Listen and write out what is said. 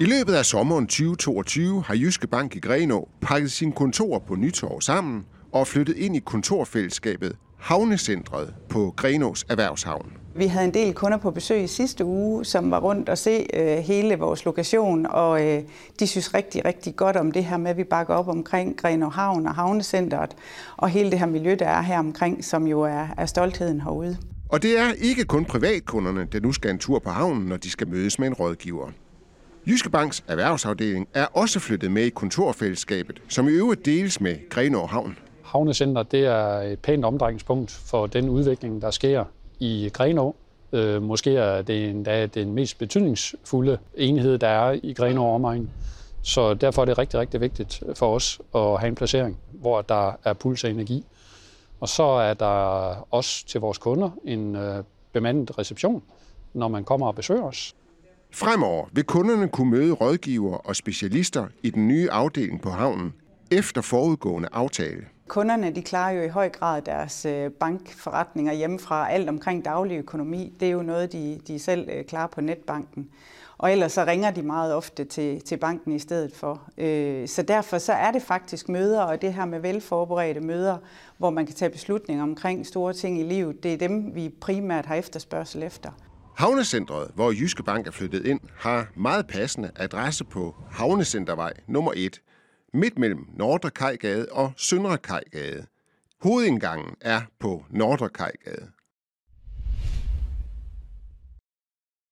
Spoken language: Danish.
I løbet af sommeren 2022 har Jyske Bank i Grenå pakket sine kontorer på Nytorv sammen og flyttet ind i kontorfællesskabet Havnecentret på Grenås Erhvervshavn. Vi havde en del kunder på besøg i sidste uge, som var rundt og se øh, hele vores lokation, og øh, de synes rigtig, rigtig godt om det her med, at vi bakker op omkring Grenå Havn og Havnecentret, og hele det her miljø, der er her omkring, som jo er, er stoltheden herude. Og det er ikke kun privatkunderne, der nu skal en tur på havnen, når de skal mødes med en rådgiver. Jyske Banks erhvervsafdeling er også flyttet med i kontorfællesskabet, som i øvrigt deles med Grenå Havn. Havnecenter det er et pænt omdrejningspunkt for den udvikling, der sker i Grenå. Øh, måske er det endda den mest betydningsfulde enhed, der er i Grenå omegn. Så derfor er det rigtig, rigtig vigtigt for os at have en placering, hvor der er puls og energi. Og så er der også til vores kunder en øh, bemandet reception, når man kommer og besøger os. Fremover vil kunderne kunne møde rådgiver og specialister i den nye afdeling på havnen efter forudgående aftale. Kunderne de klarer jo i høj grad deres øh, bankforretninger hjemmefra. Alt omkring daglig økonomi, det er jo noget, de, de selv øh, klarer på netbanken. Og ellers så ringer de meget ofte til, til banken i stedet for. Øh, så derfor så er det faktisk møder, og det her med velforberedte møder, hvor man kan tage beslutninger omkring store ting i livet, det er dem, vi primært har efterspørgsel efter. Havnecentret, hvor Jyske Bank er flyttet ind, har meget passende adresse på Havnecentervej nummer 1, midt mellem Nordre Kajgade og Søndre Kajgade. Hovedindgangen er på Nordre Kajgade.